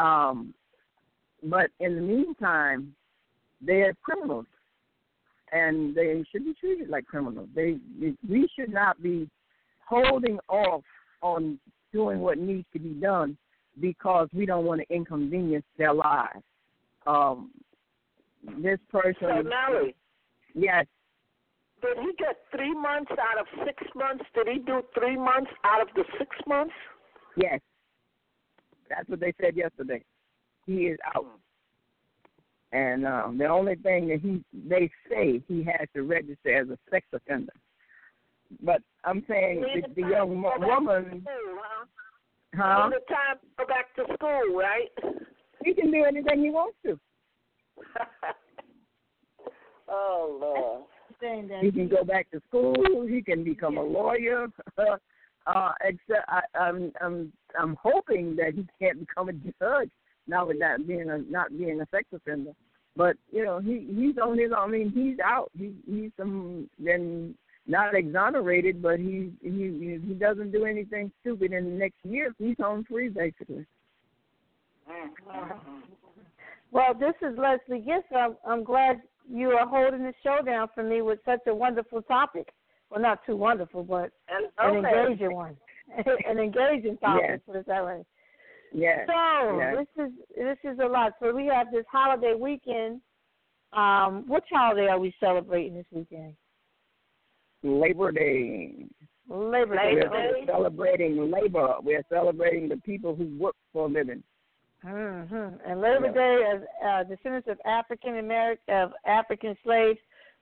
Um, but in the meantime, they are criminals, and they should be treated like criminals. They, we should not be holding off on doing what needs to be done because we don't want to inconvenience their lives. Um, this person, So, Mary, yes, did he get three months out of six months? Did he do three months out of the six months? yes, that's what they said yesterday. He is out. And um, the only thing that he they say he has to register as a sex offender. But I'm saying the, the the young to wo- go back woman, to school, huh? huh? Need the time to go back to school, right? He can do anything he wants to. oh Lord. saying that He can go back to school. He can become a lawyer. uh, except I, I'm I'm I'm hoping that he can't become a judge now with that being a not being a sex offender. But you know he he's on his. I mean he's out. He he's some then not exonerated, but he he he doesn't do anything stupid in the next year. He's home free basically. Well, this is Leslie Gist. I'm, I'm glad you are holding the show down for me with such a wonderful topic. Well, not too wonderful, but And an engaging one. an engaging topic, Yes. put it that way. Yes. So yes. this is this is a lot. So we have this holiday weekend. Um, which holiday are we celebrating this weekend? Labor Day. Labor Day. Labor We're celebrating labor. We're celebrating the people who work for a living. Mm-hmm. And Labor Yeah. Day, as uh, descendants of African American of African slaves,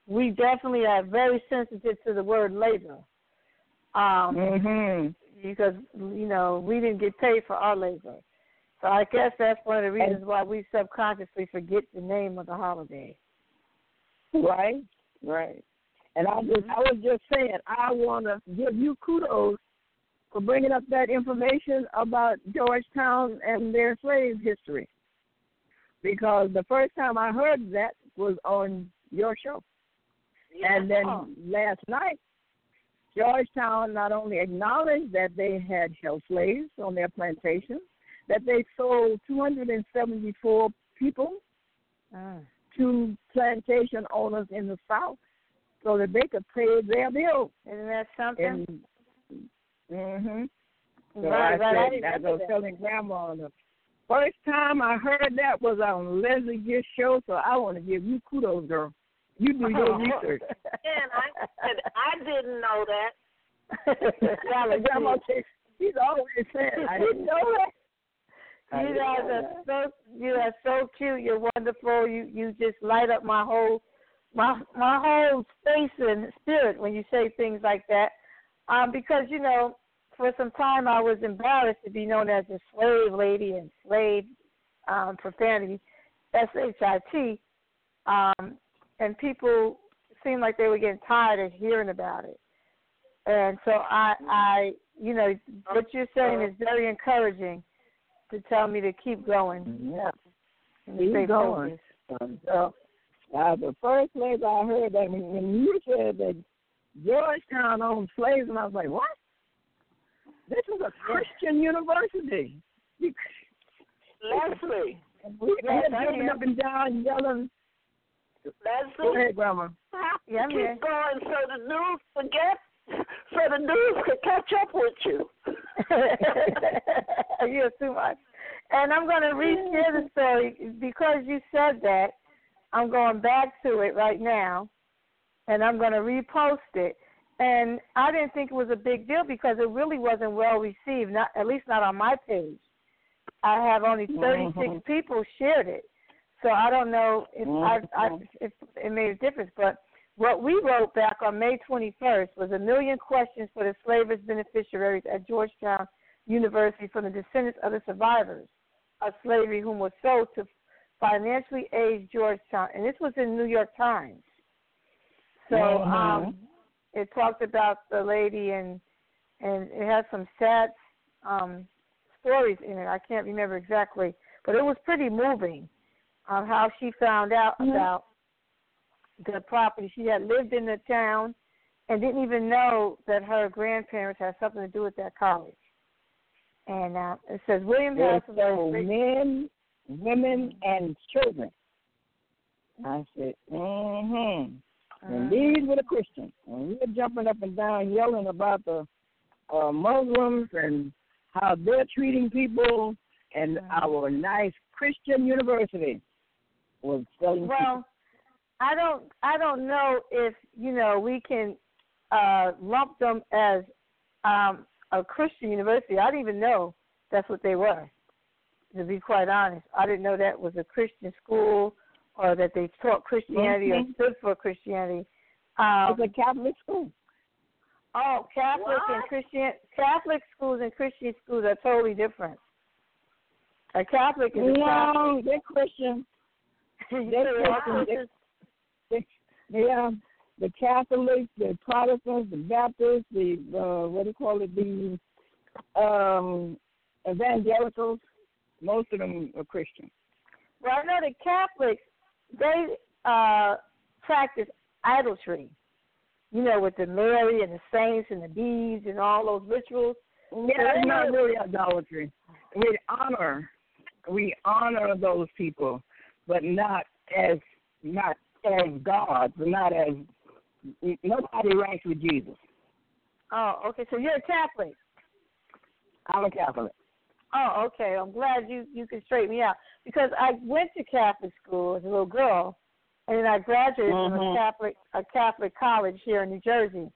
we definitely are very sensitive to the word labor, um, Mhm. because you know we didn't get paid for our labor. So I guess that's one of the reasons why we subconsciously forget the name of the holiday. Right, right. And I was I was just saying I want to give you kudos for bringing up that information about Georgetown and their slave history, because the first time I heard that was on your show, and then last night. Georgetown not only acknowledged that they had held slaves on their plantation, that they sold 274 people Mm. to plantation owners in the South so that they could pay their bills. Isn't that something? And hmm so right, I right. Said, I remember was that. telling Grandma the first time I heard that was on Leslie Gist show, so I want to give you kudos, girl. You do your research. And I and I didn't know that. Grandma, Grandma, she's always saying, I didn't know that. I You guys are that. so you are so cute. You're wonderful. You you just light up my whole my my whole space and spirit when you say things like that. Um, because you know, for some time I was embarrassed to be known as a slave lady and slave um, profanity, S H I T, um, and people seemed like they were getting tired of hearing about it. And so I I you know what you're saying is very encouraging to tell me to keep going Yeah. and Keep stay going. focused. So, uh, the first place I heard that when, when you said that Georgetown owned slaves, and I was like, what? This is a Christian university. You- Leslie, We Yes, had I jumping up and down, yelling. Go Leslie, ahead, Grandma. Yeah, I'm keep here. going so the news forget, so the news could catch up with you. You're too much. And I'm going to reshare the story because you said that. I'm going back to it right now, and I'm going to repost it. and I didn't think it was a big deal because it really wasn't well received. Not at least not on my page. I have only 36 Mhm. people shared it, so I don't know if I, I Mhm. if it made a difference. But what we wrote back on May 21st was a million questions for the slavers' beneficiaries at Georgetown University from the descendants of the survivors of slavery whom were sold to financially aid Georgetown, and this was in New York Times. So Mhm. um, it talked about the lady and and it has some sad um, stories in it. I can't remember exactly, but it was pretty moving on how she found out Mhm. about the property. She had lived in the town and didn't even know that her grandparents had something to do with that college. And uh, it says William There's Harrison so was men, women, and children. I said, mm-hmm. And these were the Christians. And we're jumping up and down yelling about the uh, Muslims and how they're treating people, and Mhm. our nice Christian university was selling Well, I don't I don't know if you know we can uh lump them as um a Christian university. I didn't even know that's what they were. To be quite honest, I didn't know that was a Christian school or that they taught Christianity or Mhm. stood for Christianity. people. Um, It's a Catholic school. oh, Catholic and Christian Catholic schools and Christian schools are totally different. A Catholic is a No, they're Catholic. they're Christian. They, yeah, the Catholics, the Protestants, the Baptists, the uh, what do you call it, the um, evangelicals. Most of them are Christian. Well, I know the Catholics they uh practice idolatry. You know, with the Mary and the saints and the beads and all those rituals. Yeah, it's not really idolatry. We honor, we honor those people, but not as not as gods, not as nobody ranks with Jesus. Oh, okay. So you're a Catholic. I'm a Catholic. Oh, okay. I'm glad you you can straighten me out because I went to Catholic school as a little girl, and then I graduated from a Mhm. Catholic a Catholic college here in New Jersey,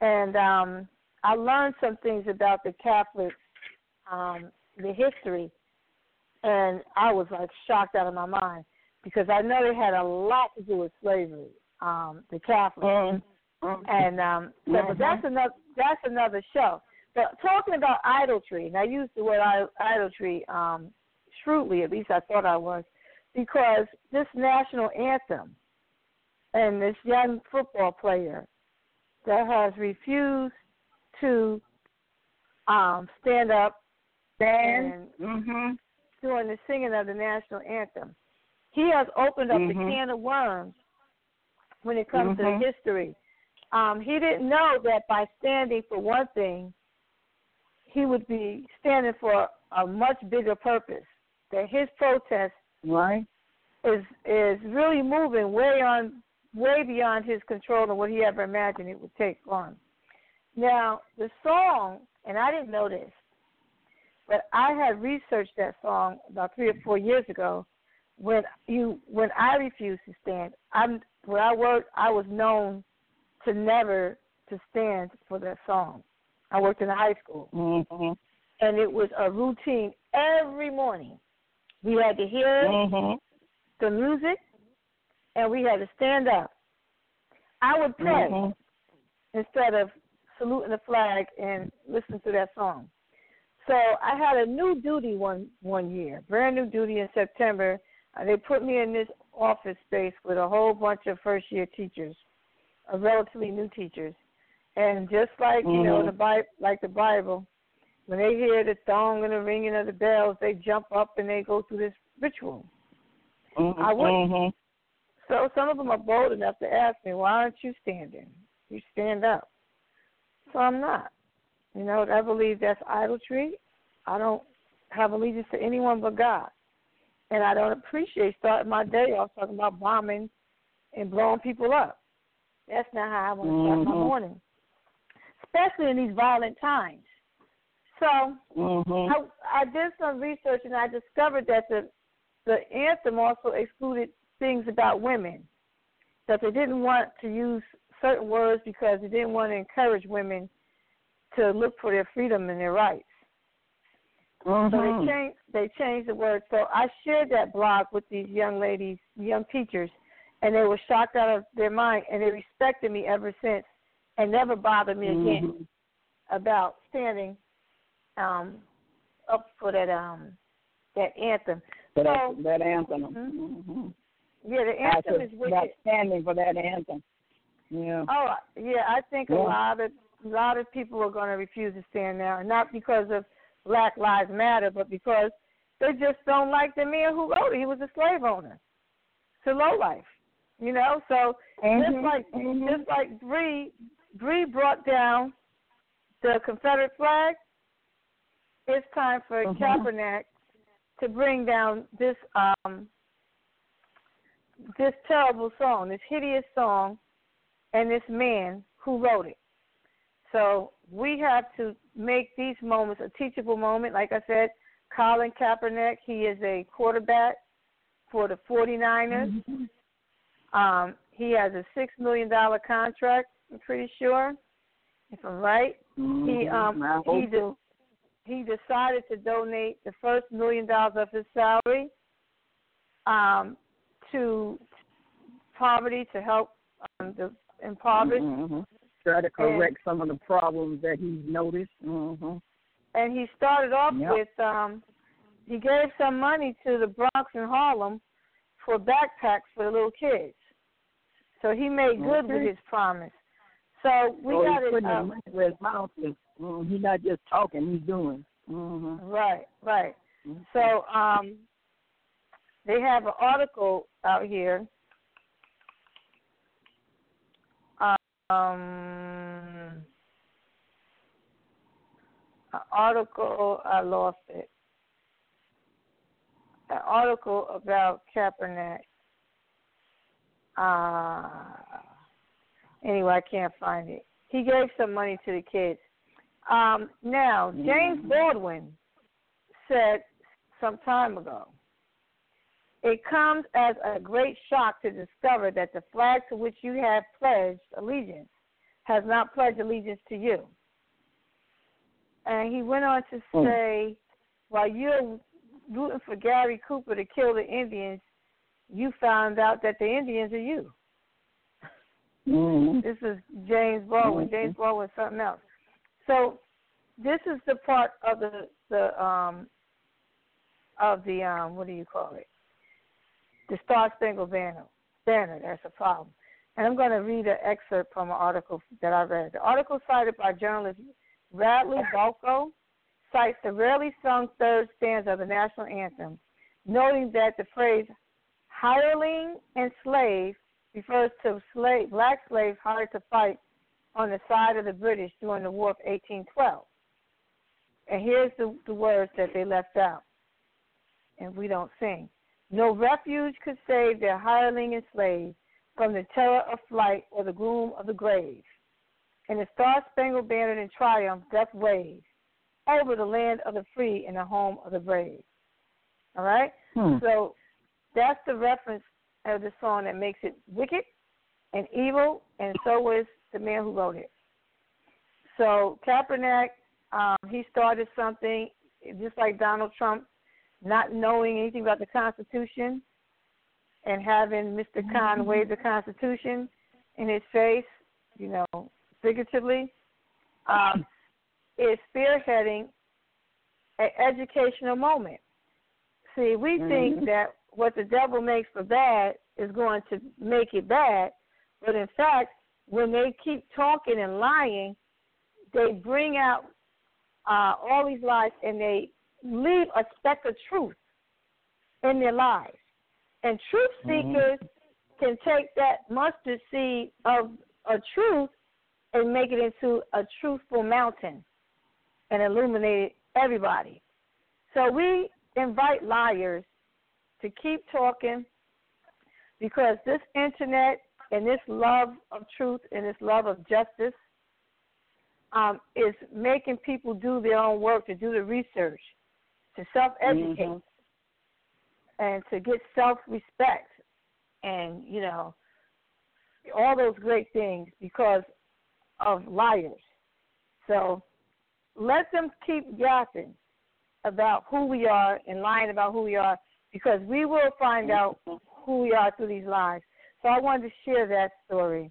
and um I learned some things about the Catholic um the history, and I was like shocked out of my mind because I know they had a lot to do with slavery. Um, the Catholics. Mm-hmm. And um so, but that's another that's another show. But talking about idolatry, and I use the word idolatry um shrewdly, at least I thought I was, because this national anthem and this young football player that has refused to um stand up and Mm-hmm. During the singing of the national anthem. He has opened up the Mhm. can of worms when it comes to Mhm. the history. Um, he didn't know that by standing for one thing, he would be standing for a much bigger purpose. That his protest Right. is is really moving way on way beyond his control and what he ever imagined it would take on. Now the song, and I didn't know this, but I had researched that song about three or four years ago when you when I refused to stand. I'm where I worked, I was known to never to stand for that song. I worked in a high school Mm-hmm. and it was a routine every morning. We had to hear Mm-hmm. the music and we had to stand up. I would pray Mhm. instead of saluting the flag and listening to that song. So I had a new duty one one year, brand new duty in September. Uh, they put me in this office space with a whole bunch of first year teachers, uh, relatively new teachers, and just like you know Mhm. the Bible, like the Bible, when they hear the thong and the ringing of the bells, they jump up and they go through this ritual. Mm-hmm. I would- Mhm. So some of them are bold enough to ask me, "Why aren't you standing? You stand up." So I'm not. You know, I believe that's idolatry. I don't have allegiance to anyone but God, and I don't appreciate starting my day off talking about bombing and blowing people up. That's not how I want to start my Mhm. morning, especially in these violent times. So Mhm. I, I did some research and I discovered that the the anthem also excluded things about women. That they didn't want to use certain words because they didn't want to encourage women to look for their freedom and their rights. Mm-hmm. So they changed they changed the word. So I shared that blog with these young ladies, young teachers, and they were shocked out of their mind and they respected me ever since and never bothered me again Mhm. about standing um up for that um that anthem. That, So that anthem. Mhm. Mm-hmm. yeah, the anthem is wicked. standing for that anthem. Yeah. Oh yeah, I think a lot of a lot of people are going to refuse to stand now, not because of Black Lives Matter, but because they just don't like the man who wrote it. He was a slave owner to low life, you know. So just Mhm, like mhm. just like Bree Bree brought down the Confederate flag, it's time for Mhm. Kaepernick to bring down this um this terrible song, this hideous song, and this man who wrote it. So we have to make these moments a teachable moment. Like I said, Colin Kaepernick, he is a quarterback for the 49ers. Um, he has a six million dollar contract. I'm pretty sure, if I'm right. He Mhm. um he de- he decided to donate the first million dollars of his salary um, to poverty to help um, the impoverished, Mhm. Try to correct some of the problems that he's noticed. Mm-hmm. and he started off Yep. with um, he gave some money to the Bronx and Harlem for backpacks for the little kids. So he made good with his promise. So we so got he's it. putting his Um, money where his mouth is. Mm, he's not just talking; he's doing. Mm-hmm. right, right. So um, they have an article out here. Um, an article. I lost it. An article about Kaepernick. Uh, anyway, I can't find it. He gave some money to the kids. Um, now, James Baldwin said some time ago. It comes as a great shock to discover that the flag to which you have pledged allegiance has not pledged allegiance to you. And he went on to Hmm. say, while you're rooting for Gary Cooper to kill the Indians, you found out that the Indians are you. Mm-hmm. This is James Baldwin. James Baldwin is something else. So this is the part of the the um of the um what do you call it? The Star Spangled Banner. Banner. That's a problem. And I'm going to read an excerpt from an article that I read. The article cited by journalist Radley Balko cites the rarely sung third stanza of the national anthem, noting that the phrase hireling and slave refers to slave, black slaves hired to fight on the side of the British during the War of 1812. And here's the, the words that they left out, and we don't sing. No refuge could save their hireling and slave from the terror of flight or the gloom of the grave. And the star spangled banner in triumph doth wave over the land of the free and the home of the brave. All right? Hmm. So that's the reference of the song that makes it wicked and evil, and so is the man who wrote it. So Kaepernick, um, he started something just like Donald Trump, not knowing anything about the Constitution and having Mr. Khan wave the Constitution in his face, you know, figuratively, um, is spearheading an educational moment. See, we think Mhm. that what the devil makes for bad is going to make it bad, but in fact, when they keep talking and lying, they bring out uh, all these lies and they leave a speck of truth in their lives. And truth Mhm. seekers can take that mustard seed of a truth and make it into a truthful mountain and illuminate everybody. So we invite liars to keep talking because this internet and this love of truth and this love of justice um, is making people do their own work, to do the research, to self educate, Mhm. and to get self respect. And, you know, all those great things because of liars. So let them keep yapping about who we are and lying about who we are because we will find out who we are through these lies. So I wanted to share that story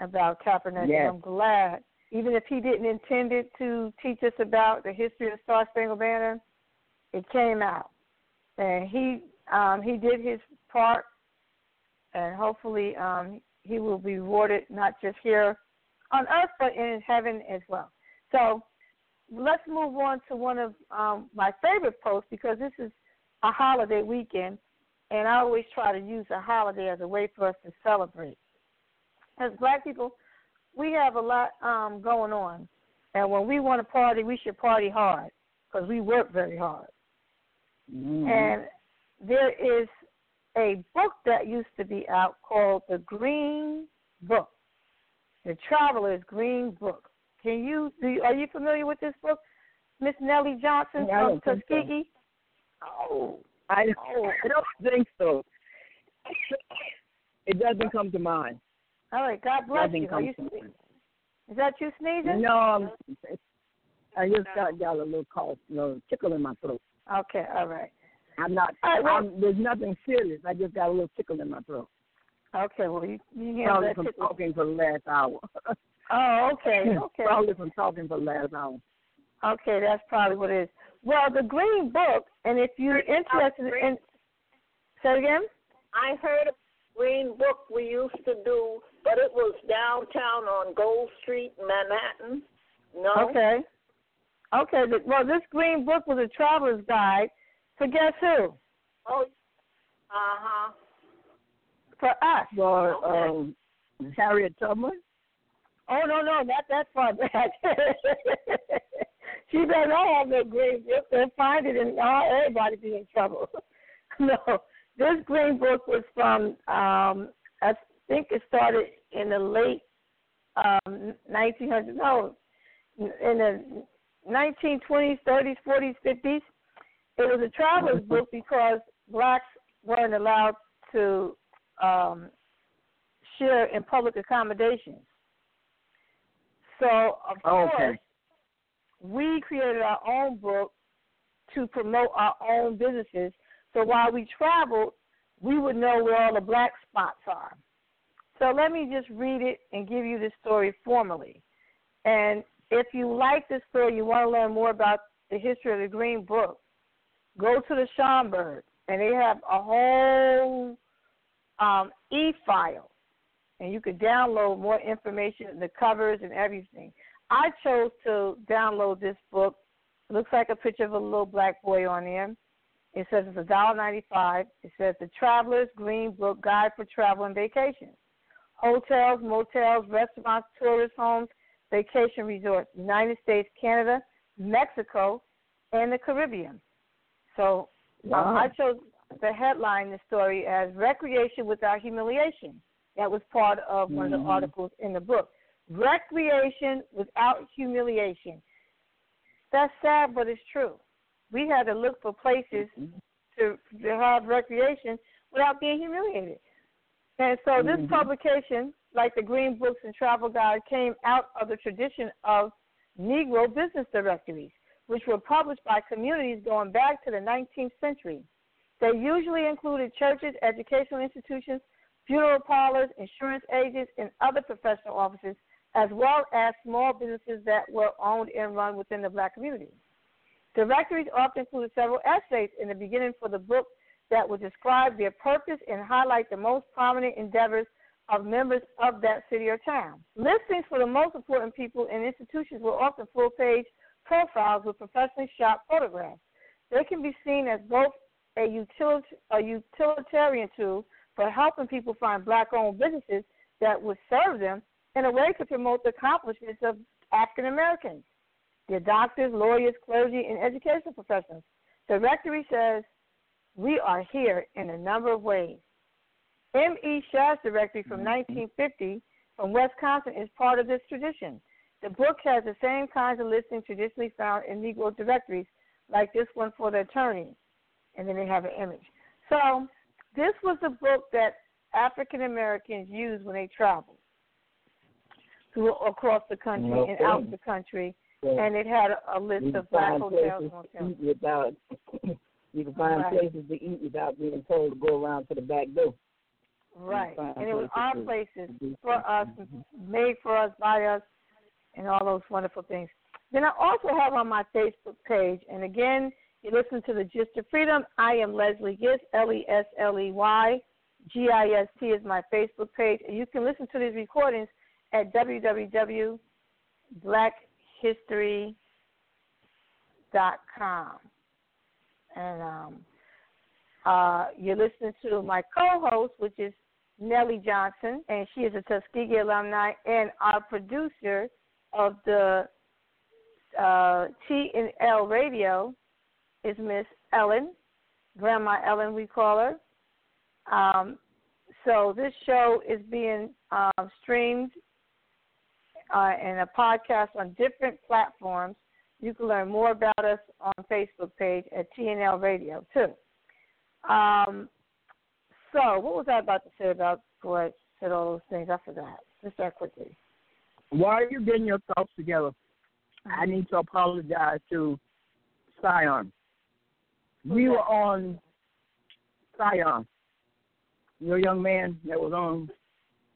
about Kaepernick. Yes. And I'm glad, even if he didn't intend it to teach us about the history of the Star Spangled Banner, it came out, and he um, he did his part, and hopefully um, he will be rewarded not just here on earth but in heaven as well. So let's move on to one of um, my favorite posts because this is a holiday weekend, and I always try to use a holiday as a way for us to celebrate. As black people, we have a lot um, going on, and when we want to party, we should party hard because we work very hard. Mhm. And there is a book that used to be out called The Green Book, The Traveler's Green Book. Can you, do you are you familiar with this book, Miss Nellie Johnson I from don't so. Tuskegee? Oh, I, Oh. I don't think so. It doesn't come to mind. all right. God bless you. Are you mind. is that you sneezing? No, I'm, I just got, got a little cough, a little tickle in my throat. Okay. All right. I'm not. All right, well- I'm, there's nothing serious. I just got a little tickle in my throat. Okay. Well, you you handle Probably that. from tickle. talking for the last hour. Oh, okay. Okay. Probably from talking for the last hour. Okay, that's probably what it is. Well, the Green Book, and if you're interested in, say it again. I heard of Green Book we used to do, but it was downtown on Gold Street, Manhattan. No. Okay. Okay. Well, this Green Book was a traveler's guide for guess who? Oh. Uh huh. For us. For Okay. um, Harriet Tubman. Oh no, no, not that far back. she better not have no Green Book. They'll find it, and uh, everybody be in trouble. no, this Green Book was from. um I think it started in the late um 1900s. No, in the 1920s, 30s, 40s, 50s. It was a traveler's book because blacks weren't allowed to um, share in public accommodations. So, of Okay. course, we created our own book to promote our own businesses. So while we traveled, we would know where all the black spots are. So let me just read it and give you the story formally. And if you like this story, you want to learn more about the history of the Green Book, go to the Schomburg, and they have a whole um, e-file, and you could download more information, the covers and everything. I chose to download this book. It looks like a picture of a little black boy on there. It says it's a dollar ninety-five. It says the Traveler's Green Book Guide for Travel and Vacation. Hotels, motels, restaurants, tourist homes, vacation resorts, United States, Canada, Mexico, and the Caribbean. So um, I chose the headline, the story, as Recreation Without Humiliation. That was part of one of Mhm. the articles in the book. Recreation without humiliation. That's sad, but it's true. We had to look for places to, to have recreation without being humiliated. And so this Mhm. publication, like the Green Books and Travel Guide, came out of the tradition of Negro business directories, which were published by communities going back to the 19th century. They usually included churches, educational institutions, funeral parlors, insurance agents, and other professional offices, as well as small businesses that were owned and run within the black community. Directories often included several essays in the beginning for the book that would describe their purpose and highlight the most prominent endeavors of members of that city or town. Listings for the most important people and institutions were often full page profiles with professionally shot photographs. They can be seen as both a, a utilitarian tool for helping people find black owned businesses that would serve them and a way to promote the accomplishments of African Americans, their doctors, lawyers, clergy, and educational professionals. The rectory says, We are here in a number of ways. M.E. Shaw's directory from mm-hmm. 1950 from Wisconsin is part of this tradition. The book has the same kinds of listings traditionally found in Negro directories, like this one for the attorney, and then they have an image. So, this was the book that African Americans used when they traveled. through across the country and out um, the country, So and it had a, a list of black hotels and places to motels. eat without. you can find Right. places to eat without being told to go around to the back door. Right, and it was our places for us, things. made for us, by us, and all those wonderful things. Then I also have on my Facebook page, and again, you listen to the Gist of Freedom. I am Leslie Gist, L E S L E Y G I S T is my Facebook page, and you can listen to these recordings at www.blackhistory.com. And um, uh, you're listening to my co-host, which is Nellie Johnson, and she is a Tuskegee alumni and our producer of the uh, T and L Radio is Miss Ellen, Grandma Ellen, we call her. Um, so this show is being um, streamed uh, in a podcast on different platforms. You can learn more about us on Facebook page at TNL Radio too. Um, so what was I about to say about before I said all those things? I forgot. Just that quickly. While you're getting your thoughts together, I need to apologize to Scion. We were on Scion. Your young man that was on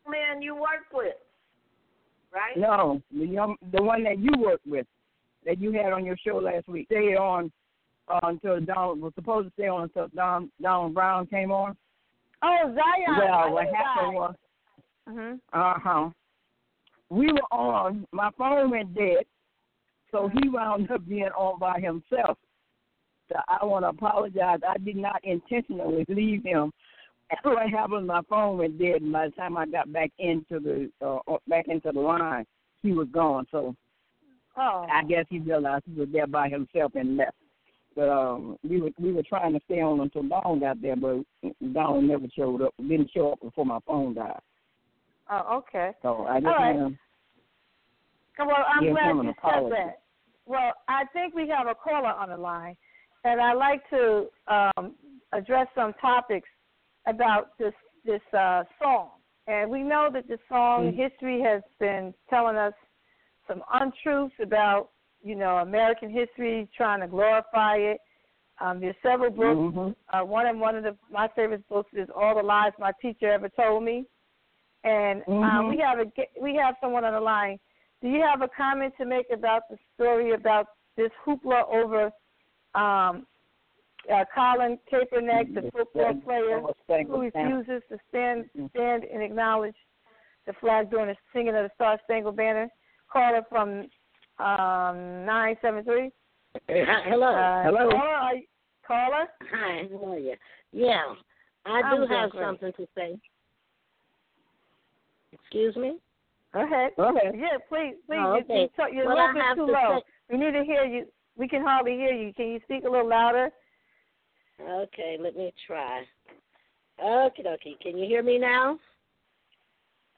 Man, you work with, right? no, the young the one that you worked with that you had on your show last week. Stayed on uh, until Donald was supposed to stay on until Don Donald Brown came on. Oh, Zion. well, what happened was hmm Uh huh. We were on. My phone went dead, so he wound up being on by himself. So I want to apologize. I did not intentionally leave him. What happened? My phone went dead, and by the time I got back into the uh, back into the line, he was gone. So Oh. I guess he realized he was there by himself and left. But um, we were we were trying to stay on until Dawn got there, but Dawn never showed up. Didn't show up before my phone died. Oh, okay. So I just All right. Well, I'm glad you said that. Well, I think we have a caller on the line, and I'd like to um, address some topics about this this uh, song. And we know that the song Mm-hmm. history has been telling us some untruths about you know American history, trying to glorify it. Um, there's several books. Mhm. Uh, one of one of the my favorite books is All the Lies My Teacher Ever Told Me. And um, Mhm. we have a we have someone on the line. Do you have a comment to make about the story about this hoopla over um, uh, Colin Kaepernick, the football player who refuses to stand stand and acknowledge the flag during the singing of the Star Spangled Banner? Caller from um, nine seven three. Hello. Uh, Hello. Caller, are you- caller. Hi, how are you? Yeah, I do have great. something to say. Excuse me? Go ahead. Go ahead. Yeah, please, please. Oh, you, you talk, you're What a little bit too to low. say- We need to hear you. We can hardly hear you. Can you speak a little louder? Okay, let me try. Okay, dokie. Can you hear me now?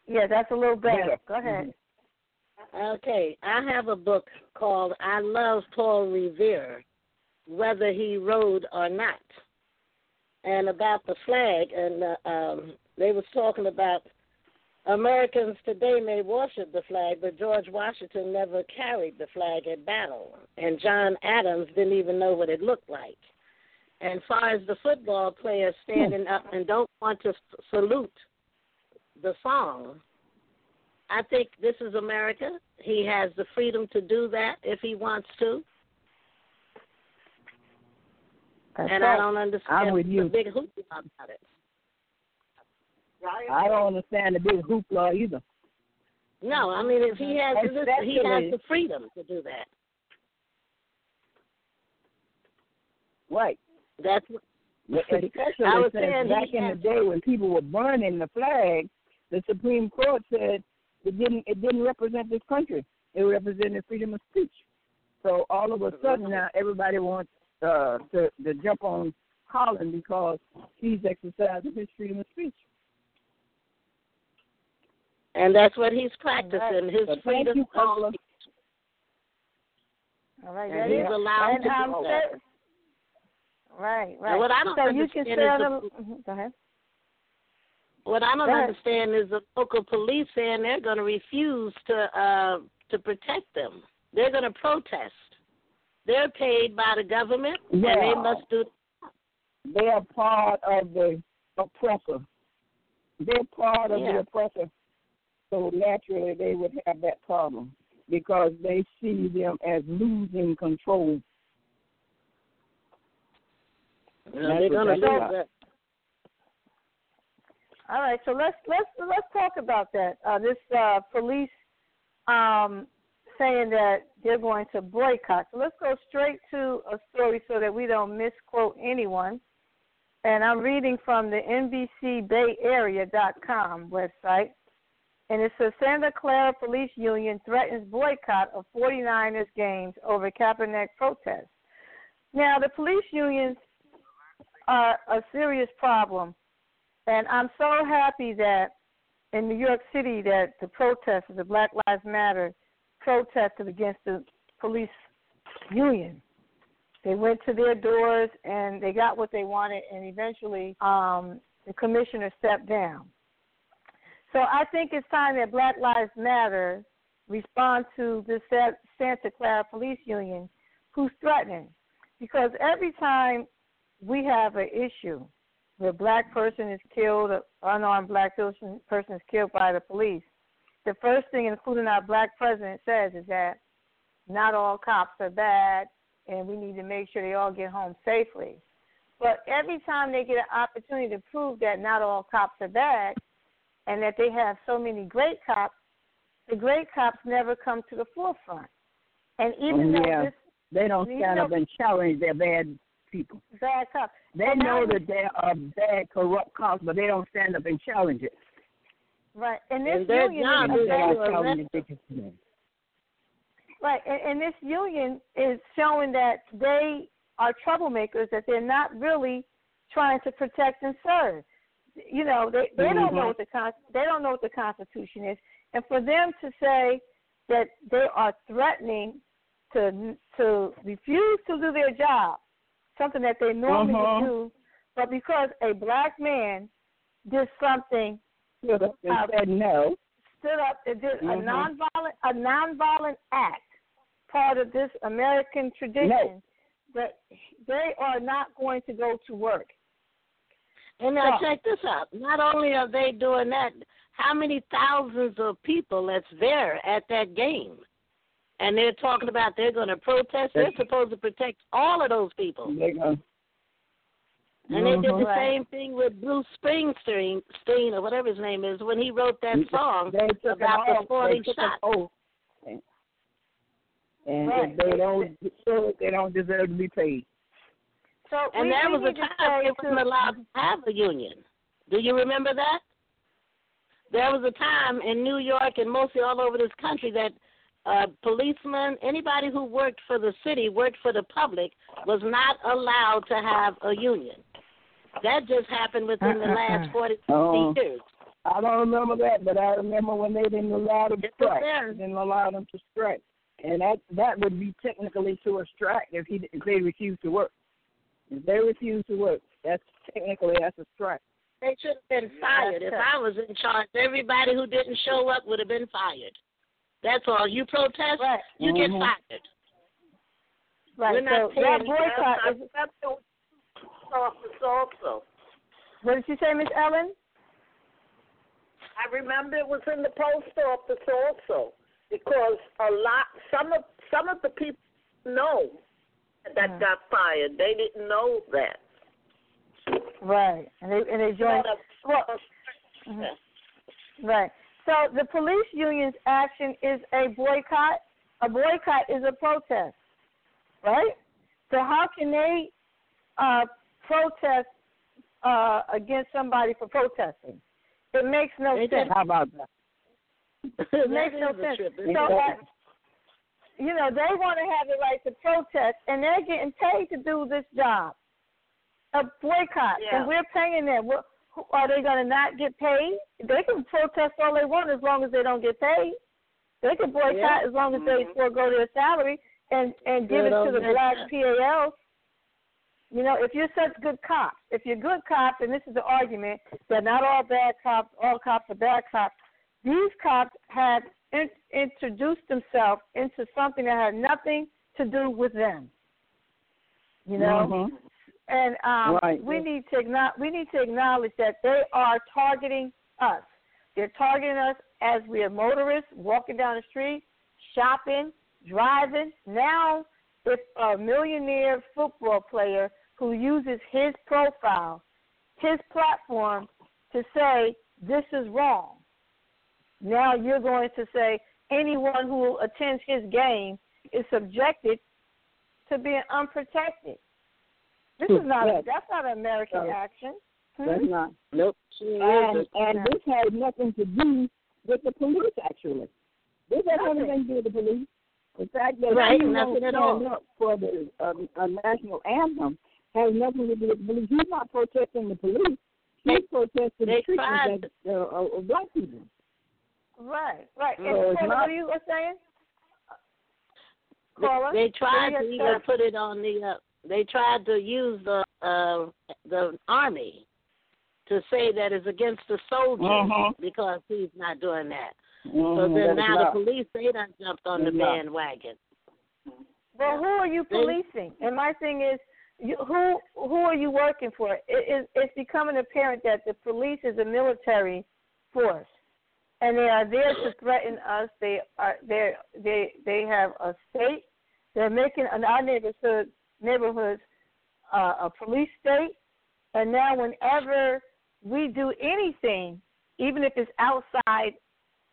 Yeah, that's a little better. Better. Go ahead. Okay, I have a book called I Love Paul Revere, Whether He Rode or Not, and about the flag. And uh, um, they was talking about Americans today may worship the flag, but George Washington never carried the flag at battle, and John Adams didn't even know what it looked like. And as far as the football players standing up and don't want to salute the song, I think this is America. He has the freedom to do that if he wants to, That's and right. I don't understand I'm with you. the big hoopla about it. I don't understand the big hoopla either. No, I mean if he has this, he has the freedom to do that. Right. That's what. Especially I was saying back in the day when people were burning the flag, the Supreme Court said it didn't it didn't represent this country. It represented freedom of speech. So all of a sudden now everybody wants uh, to to jump on Colin because he's exercising his freedom of speech. and that's what he's practicing his But thank freedom you, of caller. speech. All right, And that he's is- allowed and, to do that. Right, right. And what I don't so you can understand say is the- little. mhm, Go ahead. What I don't understand is the local police saying they're going to refuse to uh, to protect them. They're going to protest. They're paid by the government, and they must do. They are part of the oppressor. They're part of Yeah. the oppressor. So naturally, they would have that problem because they see them as losing control. They're going to That's what lose that's that. All right, so let's let's let's talk about that. Uh, this uh, police um, saying that they're going to boycott. So let's go straight to a story so that we don't misquote anyone. And I'm reading from the NBCBayArea.com website, and it says Santa Clara Police Union threatens boycott of 49ers games over Kaepernick protest. Now, the police unions are a serious problem and I'm so happy that in New York City that the protesters, the Black Lives Matter protested against the police union. They went to their doors and they got what they wanted and eventually um the commissioner stepped down. So I think it's time that Black Lives Matter respond to the Santa Clara Police Union who's threatening. Because every time we have an issue a black person is killed, an unarmed black person is killed by the police, the first thing, including our black president, says is that not all cops are bad, and we need to make sure they all get home safely. But every time they get an opportunity to prove that not all cops are bad, and that they have so many great cops, the great cops never come to the forefront. And even though oh, this They don't stand know- up and challenge their bad people. bad cop, They And know now- that there are bad, corrupt cops, but they don't stand up and challenge it. right, and this And union job is is They to don't bad. challenge. Right, and, and this union is showing that they are troublemakers, that they're not really trying to protect and serve. You know, they they don't know what the con- they don't know what the Constitution is, and for them to say that they are threatening to to refuse to do their job, something that they normally would do, but because a black man did something Stood up and Uh, said no. stood up and did Mhm. a nonviolent a nonviolent act, part of this American tradition, that they are not going to go to work. And now So- check this out. Not only are they doing that, how many thousands of people that's there at that game? And they're talking about they're going to protest. They're supposed to protect all of those people. They go. And they did the Mhm. Same thing with Bruce Springsteen, Steen, or whatever his name is, when he wrote that song They about the 40 they shots. And Right. if they don't show they don't deserve to be paid. So And we, there we was a time say they wasn't to- allowed to have a union. Do you remember that? There was a time in New York and mostly all over this country that uh, policemen, anybody who worked for the city, worked for the public, was not allowed to have a union. That just happened within the last uh, uh, uh. 40 Oh. years. I don't remember that, but I remember when they didn't allow them to It strike. They didn't allow them to strike, and that that would be technically to a strike if he if they refuse to work. If they refuse to work, that's technically that's a strike. They should have been fired. If I was in charge, everybody who didn't show up would have been fired. That's all. You protest, Right. you get Mhm. fired. right. We're not so paying that boycott I is. remember it office also. What did you say, Miss Ellen? I remember it was in the post office also because a lot some of some of the people know that Mhm. got fired. They didn't know that. Right, and they and they joined. Well, mhm. Right. So the police union's action is a boycott. A boycott is a protest, right? So how can they uh, protest uh, against somebody for protesting? It makes no They sense. How about that? It makes no sense. So, isn't uh, you know, they want to have the right to protest, and they're getting paid to do this job. A boycott, Yeah. and we're paying them. What, who- are they going to not get paid? They can protest all they want as long as they don't get paid. They can boycott Yeah. as long as they Mhm. forego their salary and and give Good it to the black. PALs. You know, if you're such good cops, if you're good cops, and this is the argument that not all bad cops, all cops are bad cops. These cops have in, introduced themselves into something that had nothing to do with them. You know, Mhm. And um, Right. we need to acknowledge, we need to acknowledge that they are targeting us. They're targeting us as we are motorists walking down the street, shopping, driving. Now, if a millionaire football player who uses his profile, his platform to say this is wrong, now you're going to say anyone who attends his game is subjected to being unprotected. This is not a, that's not an American No. action. Hmm? That's not. Nope. She And, and this has nothing to do with the police, actually. This has Nothing. nothing to do with the police. The fact that Right, he nothing won't at all. up for the um, uh, national anthem has nothing to do with the police. He's not protesting the police. He's protesting they the treatment tried- of, uh, of of black people. Right, right. And No, it's Paula, not. what are you saying? Caller, They tried to even put it on the. Uh, they tried to use the uh, the army to say that it's against the soldiers Mhm. because he's not doing that. So Mhm, then that is now not- the police they done jumped on the not. bandwagon. Well, who are you policing? And my thing is, you, who who are you working for? It, it, it's becoming apparent that the police is a military force, and they are there to threaten us. They are they they they have a state. They're making in our neighborhood neighborhoods uh, a police state, and now whenever we do anything, even if it's outside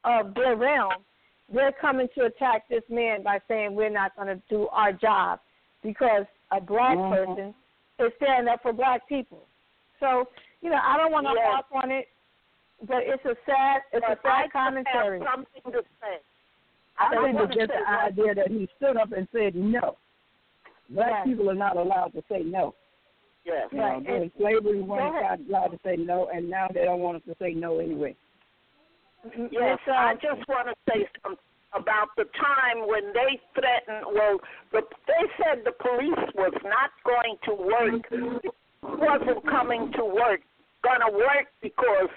of their realm, they're coming to attack this man by saying we're not going to do our job because a black Mhm. person is standing up for black people. So, you know, I don't want to Yes. harp on it, but it's a sad, it's But a I sad just commentary. have something to say. I I think it's just the idea that he stood up and said no. Black Right. people are not allowed to say no. Yes. You know, during slavery, we weren't allowed to say no, and now they don't want us to say no anyway. Yes, uh, I just want to say something about the time when they threatened. Well, the, they said the police was not going to work, wasn't coming to work, gonna work because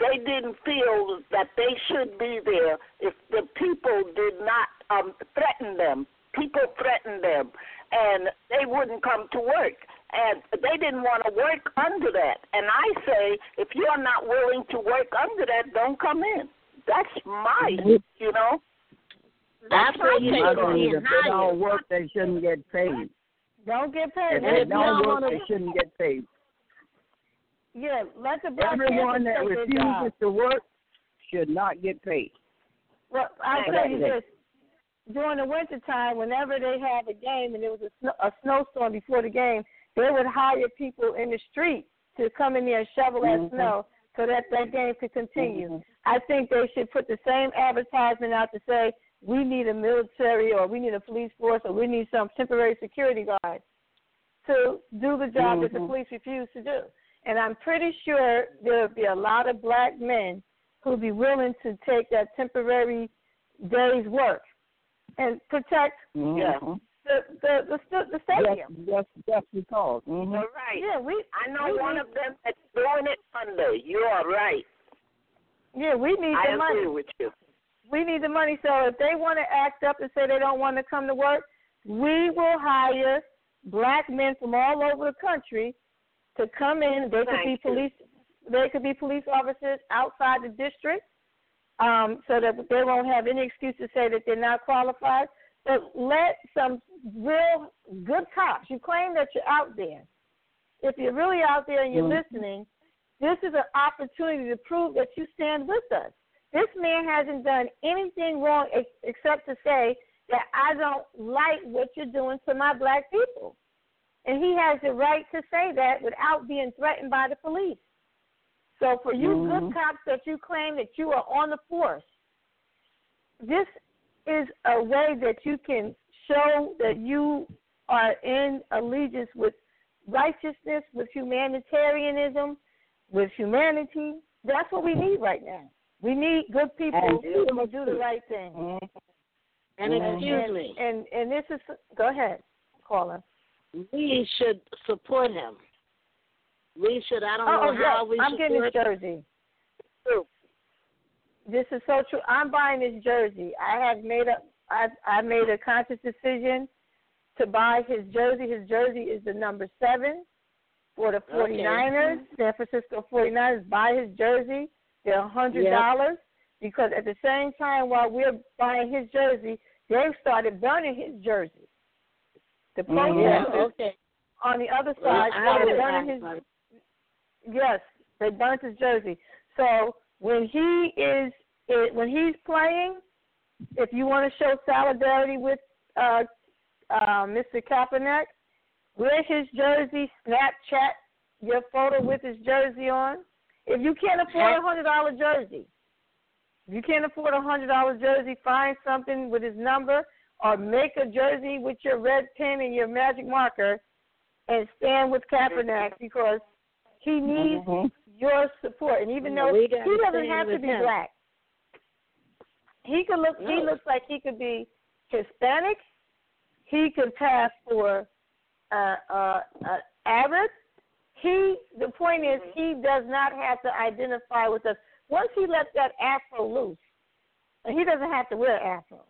they didn't feel that they should be there if the people did not um, threaten them. People threatened them, and they wouldn't come to work. And they didn't want to work under that. And I say, if you're not willing to work under that, don't come in. That's my, you know. That's where you my should take on be it. if they don't work, they shouldn't get paid. don't get paid. If And they if don't don't work, wanna- they shouldn't get paid. Yeah, let the black Everyone that Panthers take their job. refuses to work should not get paid. Well, I'll tell you this. During the winter time, whenever they have a game and there was a, snow, a snowstorm before the game, they would hire people in the street to come in there and shovel that Mhm. snow so that that game could continue. Mhm. I think they should put the same advertisement out to say we need a military or we need a police force or we need some temporary security guards to do the job that the Mhm. police refuse to do. And I'm pretty sure there would be a lot of black men who'd be willing to take that temporary day's work and protect Mhm. the the the, st- the stadium. Just, just, just because. Mhm. You're right. Yeah, we I know we one need, of them that's doing it under. You are right. Yeah, we need I the agree with you. We need the money. So if they want to act up and say they don't want to come to work, we will hire black men from all over the country to come in. They could Thank be you. police. They could be police officers outside the district, um, so that they won't have any excuse to say that they're not qualified. But let some real good cops. You claim that you're out there. If you're really out there and you're Mhm. listening, this is an opportunity to prove that you stand with us. This man hasn't done anything wrong ex- except to say that I don't like what you're doing to my black people. And he has the right to say that without being threatened by the police. So for you Mhm. good cops that you claim that you are on the force, this is a way that you can show that you are in allegiance with righteousness, with humanitarianism, with humanity. That's what we need right now. We need good people And who will do the right thing. Mhm. And Mhm. excuse and, me, And and this is go ahead, caller. we should support him. We should. I don't Oh, know oh how we I'm should getting do his it. jersey. True. This is so true. I'm buying his jersey. I have made a I I made a conscious decision to buy his jersey. His jersey is the number seven for the 49ers, San Francisco 49ers. Buy his jersey. They're a hundred dollars because at the same time while we're buying his jersey, they started burning his jersey. The Mhm. Yeah. protesters Okay. on the other side I started burning his. Yes, they burnt his jersey. So when he is it, when he's playing, if you want to show solidarity with uh, uh, Mr. Kaepernick, wear his jersey, Snapchat your photo with his jersey on. If you can't afford a hundred dollar jersey, if you can't afford a hundred dollar jersey, find something with his number or make a jersey with your red pen and your magic marker and stand with Kaepernick because he needs Mhm. your support. And even though he doesn't have to be him. black, he could look. He looks like he could be Hispanic. He could pass for uh, uh, uh, Arab. He. The point is, he does not have to identify with us. Once he lets that afro loose, and he doesn't have to wear afro.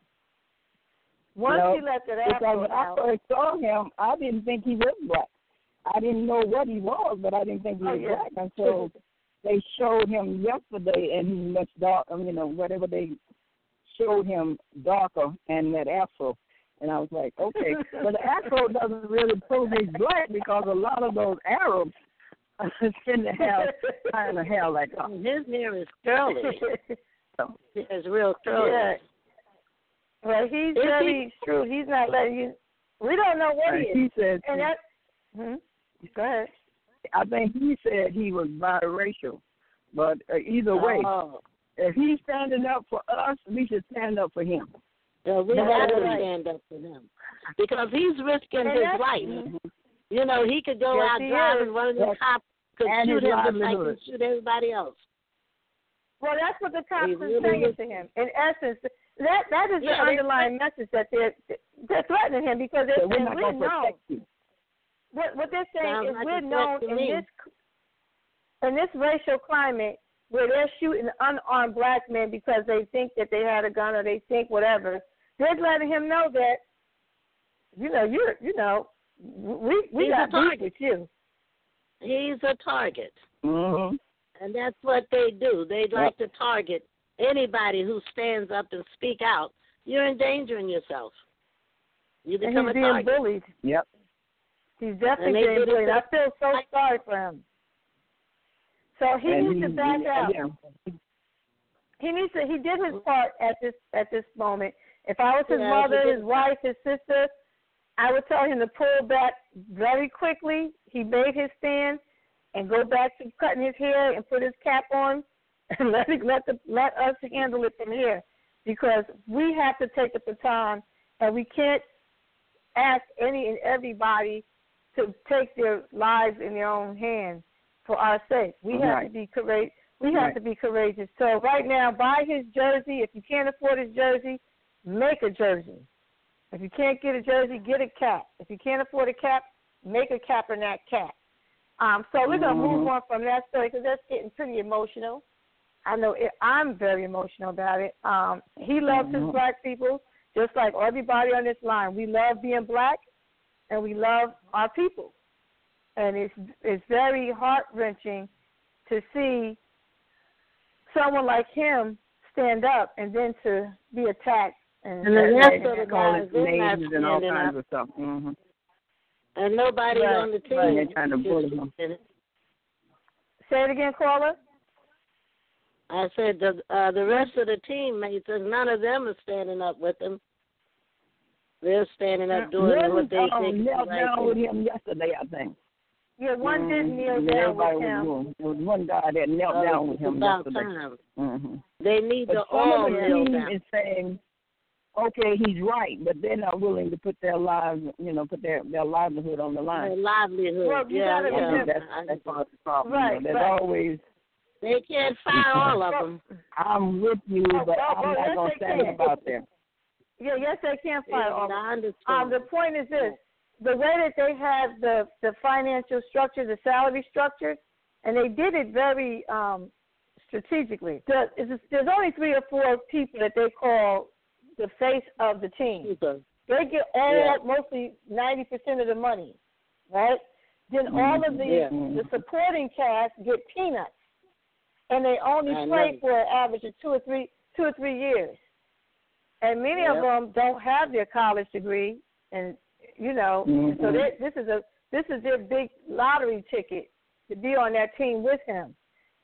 Once No, he lets that Because afro when I first saw him, I didn't think he was black. I didn't know what he was, but I didn't think he Oh, was yeah. black until they showed him yesterday, and he much dark. You know, whatever they showed him darker and that afro, and I was like, okay, but the afro doesn't really prove he's black because a lot of those Arabs tend to have kind of hair like us. His hair is curly. so, It's real curly. Yeah. Well, he's Is very shrewd. He's not letting you. We don't know what And he is. he says, And that. Hmm? Ahead. I think he said he was biracial, but uh, either way, Oh. if he's standing up for us, we should stand up for him. So we That's got to right. stand up for him because he's risking his life. You know, he could go Yes, out driving, one of the Yes. cops could And shoot him just like he shoot everybody else. Well, that's what the cops are really saying is. to him. In essence, that that is Yeah, the underlying message that they're they're threatening him because they're So we're not we're going to known. Protect you. What what they're saying Sounds is like we're known in me. this in this racial climate where they're shooting unarmed black men because they think that they had a gun or they think whatever. They're letting him know that you know you're you know we we He's a got beef target. with you. He's a target, Mm-hmm. and that's what they do. They like to target anybody who stands up and speak out. You're endangering yourself. You And become he's a being target. bullied. Yep. He's definitely they being did it bullied. I feel so sorry for him. So he needs to back out. He needs to. He did his part at this at this moment. If I was his Yeah, mother, his wife, his sister, I would tell him to pull back very quickly. He made his stand and go back to cutting his hair and put his cap on and let it, let the let us handle it from here because we have to take the baton and we can't ask any and everybody to take their lives in their own hands for our sake. We have to be courageous. We have Right. to be courageous. So right now, buy his jersey. If you can't afford his jersey, make a jersey. If you can't get a jersey, get a cap. If you can't afford a cap, make a Kaepernick cap. Um, so we're gonna move Mhm. on from that story because that's getting pretty emotional. I know it, I'm very emotional about it. Um, he loves his Mhm. black people just like everybody on this line. We love being black, and we love our people, and it's it's very heart wrenching to see someone like him stand up and then to be attacked and, And the and- rest of the Call guys, it they're not names and all kinds up. of stuff. Mm-hmm. And nobody Right, on the team. right. They're trying to bully him. say it again, caller. I said the uh, the rest of the teammates, and none of them are standing up with him. They're standing up doing Lily, what they um, think is knelt right. down with him yesterday, I think. Yeah, one did Mhm. kneel down everybody with him. doing- There was one guy that knelt Uh, down with him about yesterday. time. Mm-hmm. They need But to some all of the kneel team down. is saying, okay, he's right, but they're not willing to put their lives, you know, put their their livelihood on the line. Their line. livelihood. Well, you yeah, gotta yeah. remember- That's that's part of the problem. Right, you know. There's right. always They can't fire all of them. I'm with you, but oh, I'm not gonna they stand can. up out there. Yeah, yes, they can't Yeah. I understand. Um, the point is this: the way that they have the the financial structure, the salary structures, and they did it very um, strategically. The, it's, there's only three or four people that they call the face of the team. Okay. They get all Yeah. mostly ninety percent of the money, right? Then all of the Yeah. the supporting cast get peanuts, and they only I play for an average of two or three two or three years. And many of them don't have their college degree, and you know, Mhm. so they, this is a this is their big lottery ticket to be on that team with him,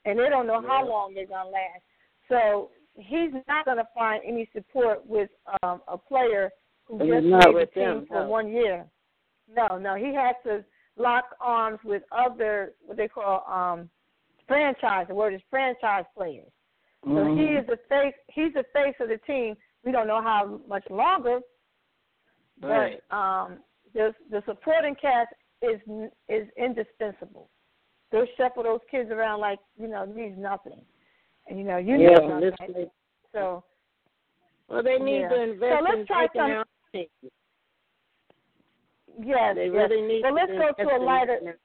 and they don't know how long they're gonna last. So he's not gonna find any support with um, a player who And just not made the team them, for no. one year. No, no, he has to lock arms with other what they call um franchise. The word is franchise players. So Mm-hmm. he is the face. He's the face of the team. We don't know how much longer, but Right. um, the the supporting cast is is indispensable. They'll shuffle those kids around like you know it means nothing, and you know you Yeah, know nothing. way- So well, they need Yeah. to invest So let's in try taking some- out teams. yes, They yes. really need Well, let's to go to a lighter that.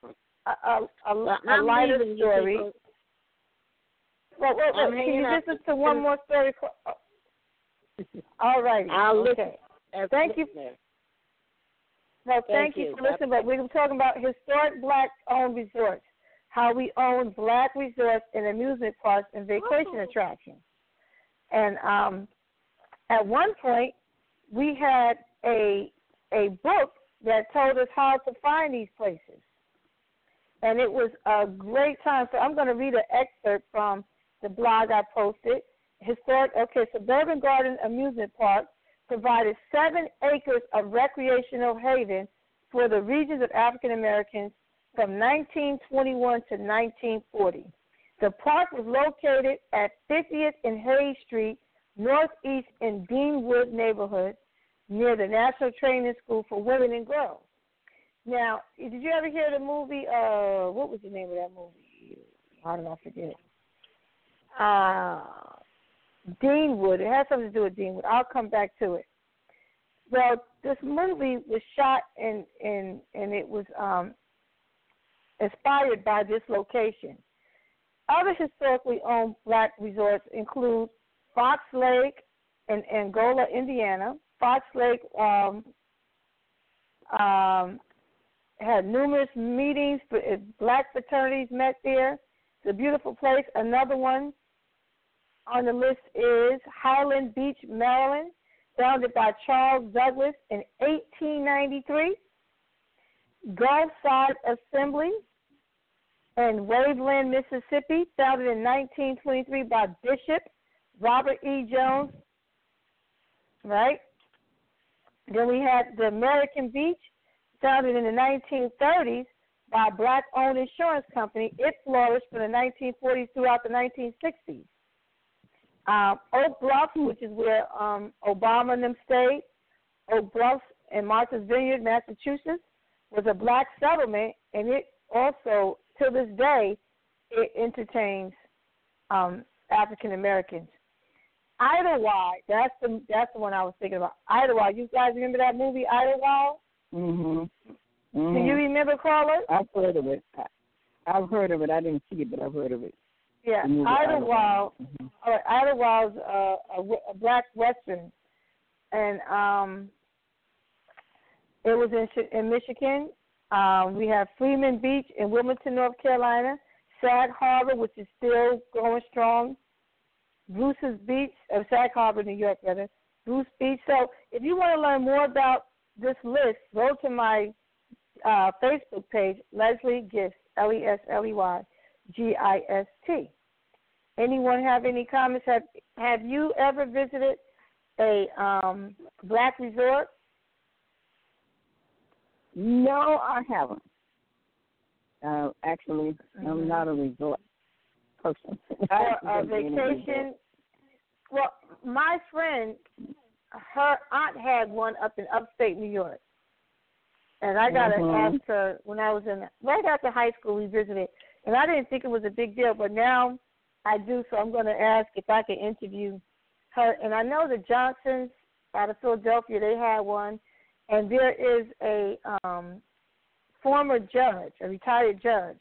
a, a, a, Well, a I'm lighter story. can go- Well, well, well, can you out. listen to one more story? All right. I'll listen. okay. as Thank you. Well, Thank thank, you you. for listening. But we were talking about historic black-owned resorts, how we own black resorts and amusement parks and vacation attractions. And um, at one point, we had a a book that told us how to find these places, and it was a great time. So I'm going to read an excerpt from the blog I posted. Historic. Okay, Suburban Garden Amusement Park provided seven acres of recreational haven for the regions of African Americans from 1921 to 1940. The park was located at 50th and Hayes Street, northeast in Deanwood neighborhood, near the National Training School for Women and Girls. Now, did you ever hear the movie? Uh, what was the name of that movie? How did I forget? Uh, Deanwood. It has something to do with Deanwood. I'll come back to it. Well, this movie was shot and and and it was um, inspired by this location. Other historically owned black resorts include Fox Lake in Angola, Indiana. Fox Lake um, um, had numerous meetings. Uh, black fraternities met there. It's a beautiful place. Another one on the list is Highland Beach, Maryland, founded by Charles Douglass in 1893. Gulfside Assembly in Waveland, Mississippi, founded in 1923 by Bishop Robert E. Jones. Right? Then we had the American Beach, founded in the 1930s by black owned insurance company. It flourished from the 1940s throughout the 1960s. Um, Oak Bluff, which is where um, Obama and them stayed, Oak Bluff and Martha's Vineyard, Massachusetts, was a black settlement, and it also, to this day, it entertains um, African Americans. Idlewild, that's the that's the one I was thinking about. Idlewild, you guys remember that movie Idlewild? Mhm. Do Mhm. you remember, Carla? I've heard of it. I've heard of it. I didn't see it, but I've heard of it. Yeah, Idlewild. Mhm. All right, Idlewild's uh, a, a black western, and um, it was in in Michigan. Um, we have Freeman Beach in Wilmington, North Carolina. Sag Harbor, which is still going strong. Bruce's Beach, uh, Sag Harbor, New York, rather. Bruce Beach. So, if you want to learn more about this list, go to my uh, Facebook page, Lesley Gist, L E S L E Y G I S T. Anyone have any comments? Have Have you ever visited a um, black resort? No, I haven't. Uh, actually, Mhm. I'm not a resort person. a I've been in a vacation. Well, my friend, her aunt had one up in upstate New York, and I got to Mhm. ask her when I was in right after high school. We visited, and I didn't think it was a big deal, but now I do. So I'm going to ask if I can interview her. And I know the Johnsons out of Philadelphia, they had one, and there is a um, former judge, a retired judge.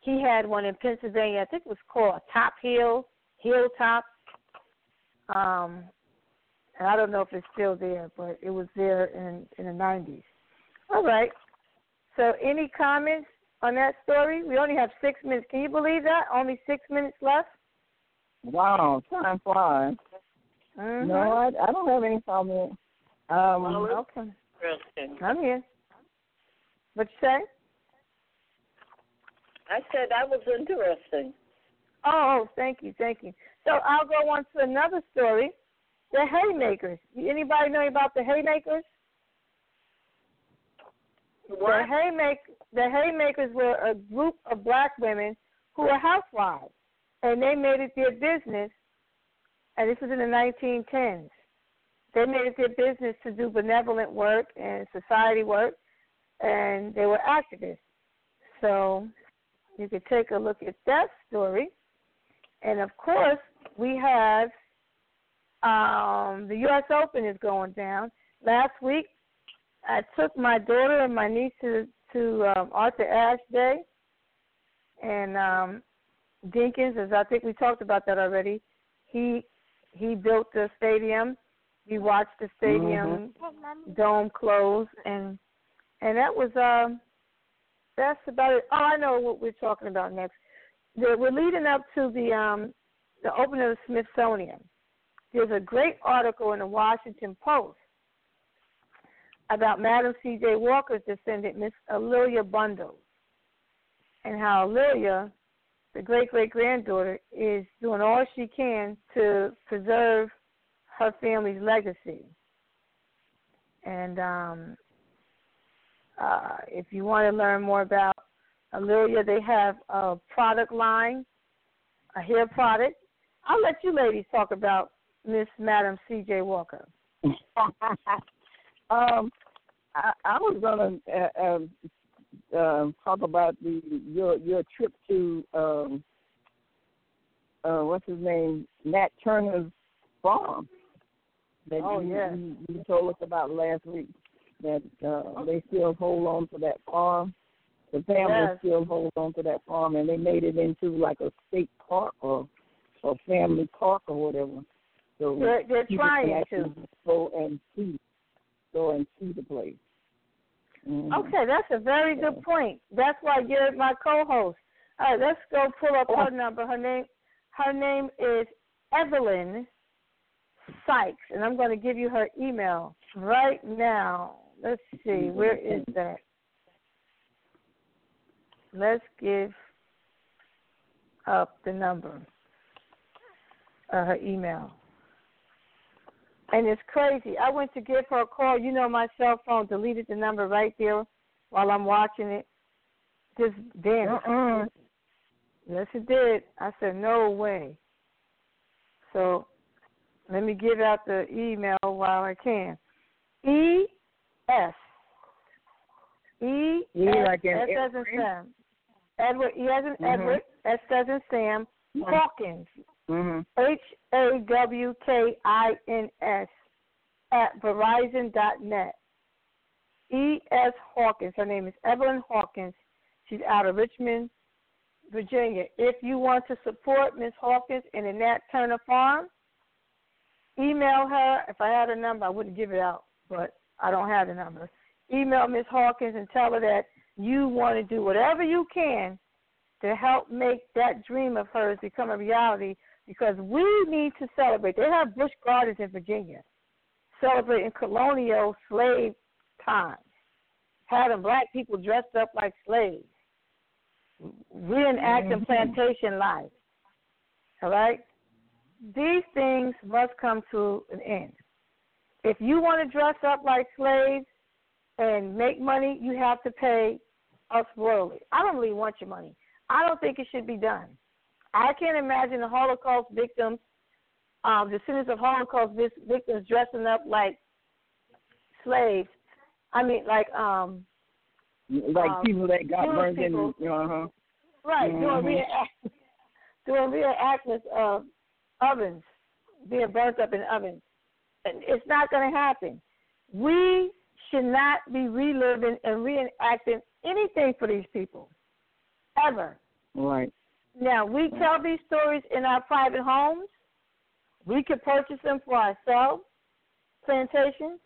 He had one in Pennsylvania. I think it was called Top Hill, Hilltop. Um, and I don't know if it's still there, but it was there in in the nineties. All right. So, any comments on that story? We only have six minutes. Can you believe that? Only six minutes left. Wow, time flies. Mm-hmm. No, I, I don't have any comment. Um, okay. I'm here. What you say? I said that was interesting. Oh, thank you, thank you. So I'll go on to another story. The haymakers. Anybody know about the haymakers? What? The haymak the haymakers were a group of black women who were housewives, and they made it their business. And this was in the 1910s. They made it their business to do benevolent work and society work, and they were activists. So you could take a look at that story. And of course, we have um, the U.S. Open is going down. Last week, I took my daughter and my niece to to um, Arthur Ashe Day, and um, Dinkins, as I think we talked about that already. He he built the stadium. We watched the stadium dome close, and and that was um that's about it. Oh, I know what we're talking about next. The, we're leading up to the um the opening of the Smithsonian. There's a great article in the Washington Post about Madam C.J. Walker's descendant, Miss A'Lelia Bundles, and how A'Lelia, the great great granddaughter, is doing all she can to preserve her family's legacy. And um, uh, if you want to learn more about A'Lelia, they have a product line, a hair product. I'll let you ladies talk about Miss Madam C.J. Walker. um, I, I was gonna uh, um, uh, talk about the your your trip to um, uh, what's his name, Nat Turner's farm. That Oh, you, yes. you, you told us about last week. That uh, they still hold on to that farm. The family Yes. still holds on to that farm, and they made it into like a state park or or family park or whatever. So They're, they're trying to. go and see, go and see the place. Mhm. Okay, that's a very good point. That's why you're my co-host. All right, let's go pull up her number. Her name, her name is Evelyn Sykes, and I'm going to give you her email right now. Let's see, where is that? Let's give up the number, uh, her email. And it's crazy. I went to give her a call. You know, my cell phone deleted the number right there while I'm watching it. Just. Uh-uh. Yes, it did. I said, no way. So let me give out the email while I can. E S E E S like in S as in Edward? Sam. Edward E as in Mhm. Edward, S in Sam, Hawkins Mhm. Mm-hmm. H A W K I N S at Verizon dot net. E S Hawkins. Her name is Evelyn Hawkins. She's out of Richmond, Virginia. If you want to support Miss Hawkins in the Nat Turner Farm, email her. If I had a number, I wouldn't give it out, but I don't have the number. Email Miss Hawkins and tell her that you want to do whatever you can to help make that dream of hers become a reality because we need to celebrate. They have Busch Gardens in Virginia celebrating colonial slave times, having black people dressed up like slaves, reenacting mm-hmm. plantation life. All right? These things must come to an end. If you want to dress up like slaves and make money, you have to pay us royally. I don't really want your money. I don't think it should be done. I can't imagine the Holocaust victims, um, descendants of Holocaust victims dressing up like slaves. I mean, like um, Like Um, people that got burned people- in. Uh huh. right Mhm. doing reenact- doing reenactments of ovens being burnt up in ovens. It's not going to happen. We should not be reliving and reenacting anything for these people, ever. Right. Now, we tell these stories in our private homes. We could purchase them for ourselves, plantations,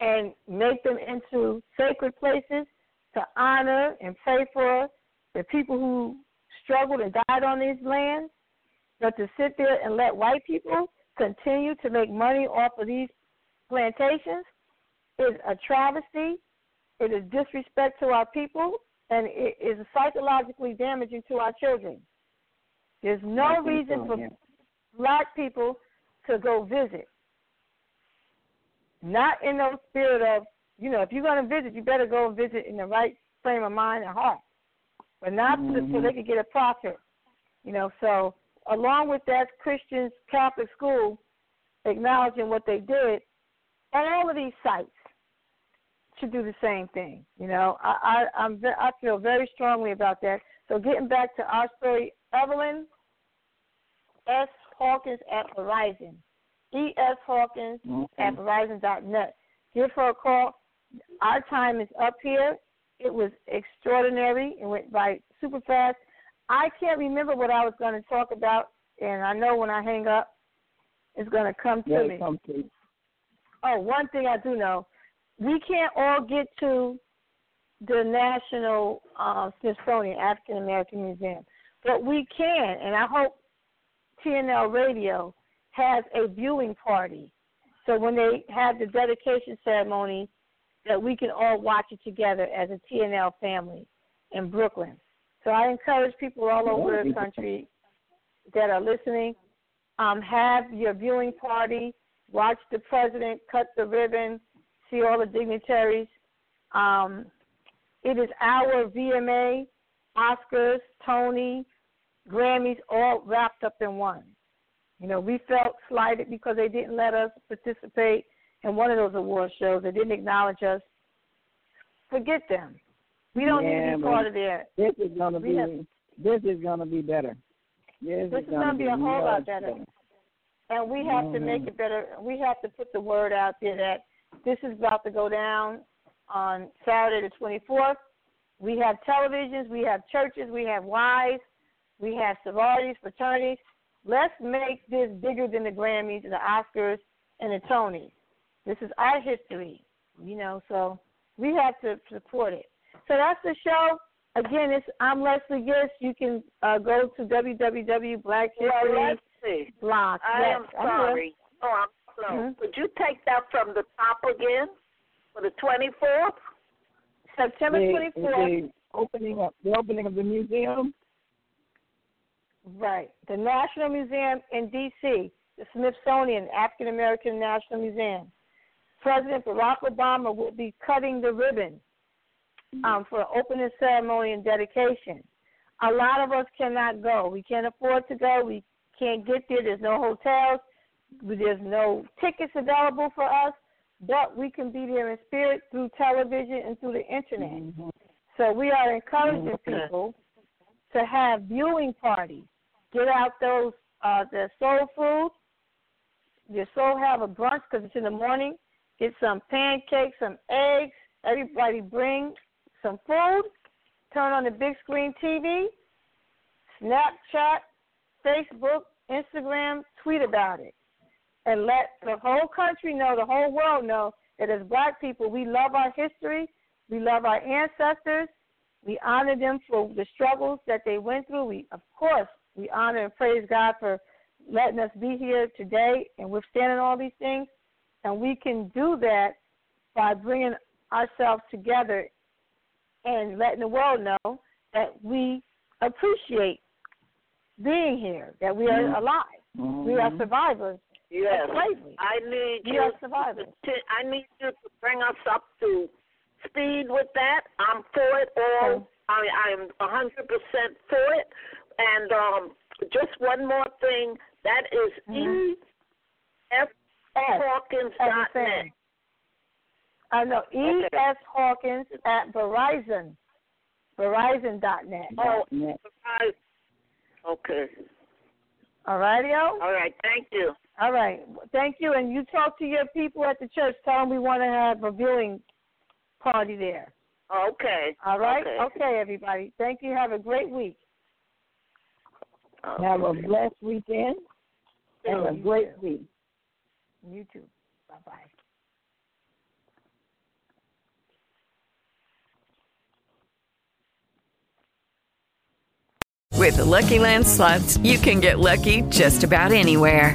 and make them into sacred places to honor and pray for the people who struggled and died on these lands. But to sit there and let white people continue to make money off of these plantations is a travesty. It is disrespect to our people, and it is psychologically damaging to our children. There's no reason so, for yeah. black people to go visit. Not in the spirit of, you know, if you're going to visit, you better go visit in the right frame of mind and heart, but not so, so they could get a profit. You know, so along with that, Christians Catholic school acknowledging what they did, and all of these sites should do the same thing. You know, I I I'm I feel very strongly about that. So getting back to our story, Evelyn S. Hawkins at Verizon, E. S. Hawkins at Verizon.net. Give her a call. Our time is up here. It was extraordinary. It went by super fast. I can't remember what I was going to talk about, and I know when I hang up, it's going to come to Yeah, me. come to. Oh, one thing I do know, we can't all get to the National uh, Smithsonian African American Museum, but we can, and I hope TNL Radio has a viewing party. So when they have the dedication ceremony, that we can all watch it together as a TNL family in Brooklyn. So I encourage people all over the country that are listening, um, have your viewing party, watch the president cut the ribbon, see all the dignitaries. Um, it is our VMA, Oscars, Tony, Grammys, all wrapped up in one. You know, we felt slighted because they didn't let us participate in one of those award shows. They didn't acknowledge us. Forget them. We don't need to be part of that. This is gonna We be. have- this is gonna be better. This, This is gonna be a whole lot better. and we have to make Mhm. it better. We have to put the word out there that this is about to go down on Saturday the 24th. We have televisions, we have churches, we have wives, we have sororities, fraternities. Let's make this bigger than the Grammys, the Oscars, and the Tonys. This is our history, you know. So we have to support it. So that's the show. Again, it's I'm Lesley Gist. You can uh, go to www.black Well. I am sorry. Oh, I'm slow. Mhm. Could you take that from the top again for the 24th? September the, 24th. the opening of the opening of the museum. Right. The National Museum in D.C., the Smithsonian African American National Museum. President Barack Obama will be cutting the ribbon um, for opening ceremony and dedication. A lot of us cannot go. We can't afford to go. We can't get there. There's no hotels. There's no tickets available for us. But we can be there in spirit through television and through the internet. Mm-hmm. So we are encouraging people to have viewing parties. Get out those uh, the soul food. Your soul have a brunch because it's in the morning. Get some pancakes, some eggs. Everybody bring some food. Turn on the big screen TV. Snapchat, Facebook, Instagram, tweet about it, and let the whole country know, the whole world know that as Black people, we love our history. We love our ancestors. We honor them for the struggles that they went through. We, of course, we honor and praise God for letting us be here today and withstanding all these things. And we can do that by bringing ourselves together and letting the world know that we appreciate being here, that we are alive. We are Mhm. survivors Yes. slavery. I need We you are to, survivors. to- I need you to bring us up to speed with that. I'm for it all. Okay. I I'm a hundred percent for it. And um just one more thing. That is Mhm. E F S, Hawkins as net. I know. E. Okay. S. Hawkins at Verizon. Verizon.net. Oh, Yeah. I, okay. All righty, All right. Thank you. All right. Thank you. And you talk to your people at the church. Tell them we want to have a viewing party there. Okay. All right. Okay. okay everybody. Thank you. Have a great week. Have a blessed weekend and a great too. week. You too. Bye bye. With the Lucky Land slots, you can get lucky just about anywhere.